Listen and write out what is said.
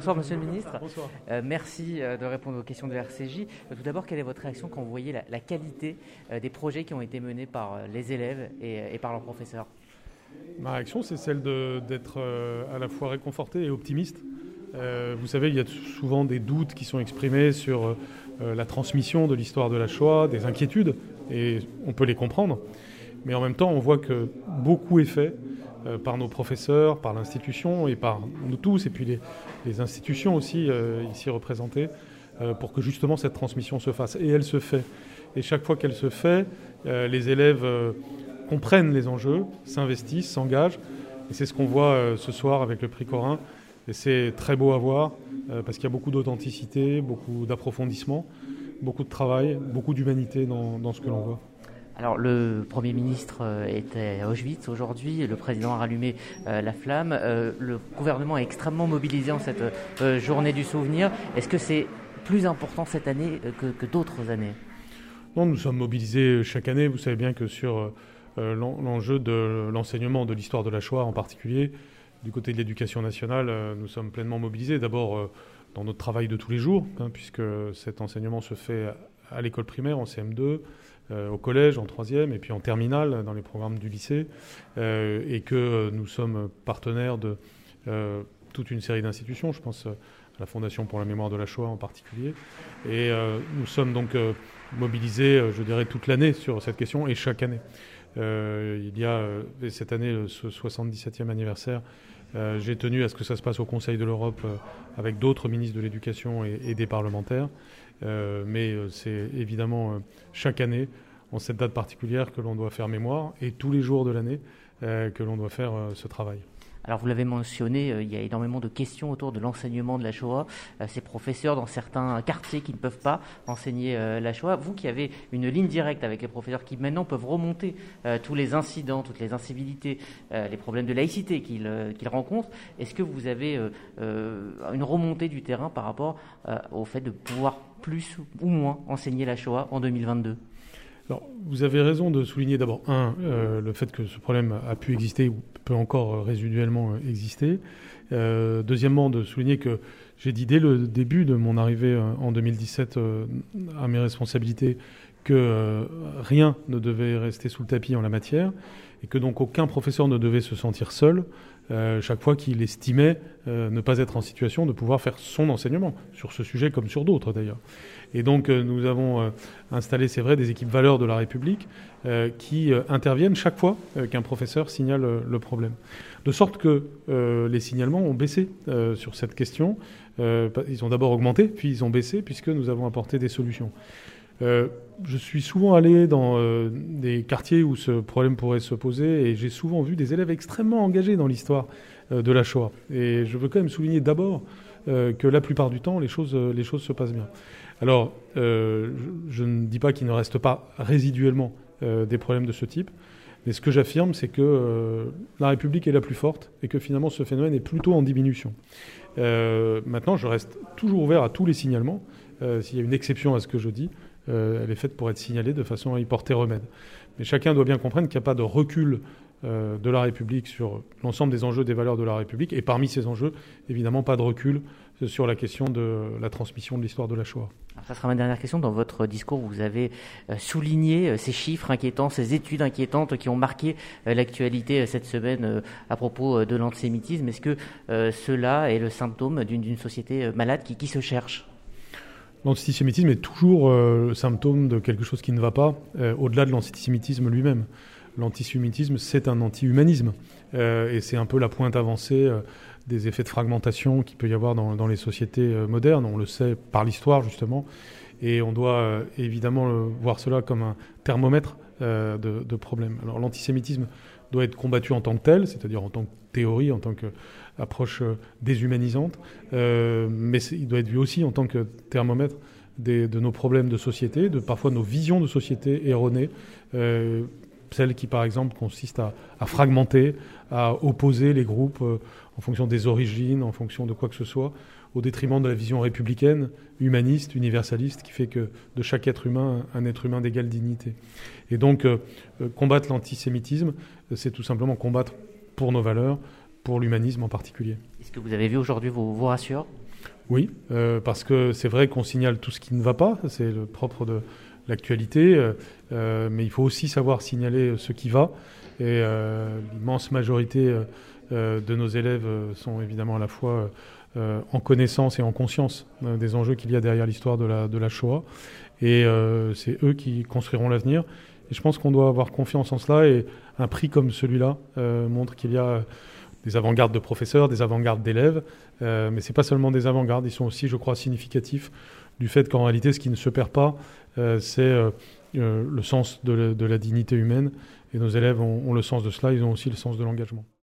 bonsoir Monsieur le Ministre. Bonsoir. Euh, merci euh, de répondre aux questions de RCJ. Euh, tout d'abord, quelle est votre réaction quand vous voyez la, la qualité des projets qui ont été menés par les élèves et, et par leurs professeurs? Ma réaction, c'est celle d'être à la fois réconforté et optimiste. Euh, vous savez, il y a souvent des doutes qui sont exprimés sur euh, la transmission de l'histoire de la Shoah, des inquiétudes, et on peut les comprendre. Mais en même temps, on voit que beaucoup est fait euh, par nos professeurs, par l'institution et par nous tous, et puis les, institutions aussi euh, ici représentées, euh, pour que justement cette transmission se fasse. Et elle se fait. Et chaque fois qu'elle se fait, les élèves comprennent les enjeux, s'investissent, s'engagent. Et c'est ce qu'on voit ce soir avec le prix Corin. Et c'est très beau à voir parce qu'il y a beaucoup d'authenticité, beaucoup d'approfondissement, beaucoup de travail, beaucoup d'humanité dans ce que l'on voit. Alors, le Premier ministre euh, était à Auschwitz aujourd'hui, le président a rallumé euh, la flamme, euh, le gouvernement est extrêmement mobilisé en cette euh, journée du souvenir. Est-ce que c'est plus important cette année euh, que, d'autres années? Non, nous sommes mobilisés chaque année. Vous savez bien que sur euh, l'en- l'enjeu de l'enseignement de l'histoire de la Shoah en particulier, du côté de l'éducation nationale, euh, nous sommes pleinement mobilisés. D'abord euh, dans notre travail de tous les jours, hein, puisque cet enseignement se fait à l'école primaire, en CM2, euh, au collège, en troisième, et puis en terminale, dans les programmes du lycée, euh, et que euh, nous sommes partenaires de toute une série d'institutions. Je pense à la Fondation pour la mémoire de la Shoah en particulier. Et nous sommes donc mobilisés, je dirais, toute l'année sur cette question, et chaque année. Il y a cette année ce 77e anniversaire. Euh, J'ai tenu à ce que ça se passe au Conseil de l'Europe euh, avec d'autres ministres de l'Éducation et, des parlementaires. Euh, mais c'est évidemment chaque année, en cette date particulière, que l'on doit faire mémoire, et tous les jours de l'année, que l'on doit faire ce travail. Alors vous l'avez mentionné, euh, il y a énormément de questions autour de l'enseignement de la Shoah. Euh, ces professeurs dans certains quartiers qui ne peuvent pas enseigner euh, la Shoah. Vous qui avez une ligne directe avec les professeurs qui maintenant peuvent remonter tous les incidents, toutes les incivilités, les problèmes de laïcité qu'ils rencontrent, est-ce que vous avez une remontée du terrain par rapport au fait de pouvoir plus ou moins enseigner la Shoah en 2022 Vous avez raison de souligner d'abord, un, euh, le fait que ce problème a pu exister ou peut encore euh, résiduellement euh, exister. Deuxièmement, de souligner que j'ai dit dès le début de mon arrivée en 2017 euh, à mes responsabilités que rien ne devait rester sous le tapis en la matière et que donc aucun professeur ne devait se sentir seul euh, chaque fois qu'il estimait euh, ne pas être en situation de pouvoir faire son enseignement, sur ce sujet comme sur d'autres d'ailleurs. Et donc euh, nous avons installé, c'est vrai, des équipes valeurs de la République qui interviennent chaque fois qu'un professeur signale le problème. De sorte que les signalements ont baissé sur cette question. Ils ont d'abord augmenté, puis ils ont baissé puisque nous avons apporté des solutions. Euh, je suis souvent allé dans euh, des quartiers où ce problème pourrait se poser et j'ai souvent vu des élèves extrêmement engagés dans l'histoire euh, de la Shoah. Et je veux quand même souligner d'abord que la plupart du temps, les choses, se passent bien. Alors, je, je ne dis pas qu'il ne reste pas résiduellement des problèmes de ce type, mais ce que j'affirme, c'est que la République est la plus forte et que finalement ce phénomène est plutôt en diminution. Maintenant, je reste toujours ouvert à tous les signalements. Euh, S'il y a une exception à ce que je dis, euh, elle est faite pour être signalée de façon à y porter remède. Mais chacun doit bien comprendre qu'il n'y a pas de recul euh, de la République sur l'ensemble des enjeux des valeurs de la République. Et parmi ces enjeux, évidemment, pas de recul sur la question de la transmission de l'histoire de la Shoah. Alors, ça sera ma dernière question. Dans votre discours, vous avez souligné ces chiffres inquiétants, ces études inquiétantes qui ont marqué l'actualité cette semaine à propos de l'antisémitisme. Est-ce que cela est le symptôme d'une société malade qui se cherche? L'antisémitisme est toujours euh, le symptôme de quelque chose qui ne va pas, euh, au-delà de l'antisémitisme lui-même. L'antisémitisme, c'est un anti-humanisme. Euh, et c'est un peu la pointe avancée des effets de fragmentation qu'il peut y avoir dans, les sociétés modernes. On le sait par l'histoire, justement. Et on doit évidemment voir cela comme un thermomètre de, de problèmes. Alors l'antisémitisme doit être combattu en tant que tel, c'est-à-dire en tant que théorie, en tant qu'approche euh, déshumanisante, euh, mais il doit être vu aussi en tant que thermomètre de nos problèmes de société, de parfois nos visions de société erronées, euh, celles qui par exemple consistent à, fragmenter, à opposer les groupes en fonction des origines, en fonction de quoi que ce soit, au détriment de la vision républicaine, humaniste, universaliste, qui fait que de chaque être humain, un être humain d'égale dignité. Et donc, euh, euh, combattre l'antisémitisme, euh, c'est tout simplement combattre pour nos valeurs, pour l'humanisme en particulier. Est-ce que vous avez vu aujourd'hui vous, vous rassure Oui, parce que c'est vrai qu'on signale tout ce qui ne va pas, c'est le propre de l'actualité, mais il faut aussi savoir signaler ce qui va. Et l'immense majorité de nos élèves sont évidemment à la fois en connaissance et en conscience des enjeux qu'il y a derrière l'histoire de la, Shoah. Et c'est eux qui construiront l'avenir. Et je pense qu'on doit avoir confiance en cela. Et un prix comme celui-là euh, montre qu'il y a des avant-gardes de professeurs, des avant-gardes d'élèves. Euh, mais ce n'est pas seulement des avant-gardes, ils sont aussi, je crois, significatifs du fait qu'en réalité, ce qui ne se perd pas, euh, c'est le sens de la, dignité humaine. Et nos élèves ont le sens de cela, ils ont aussi le sens de l'engagement.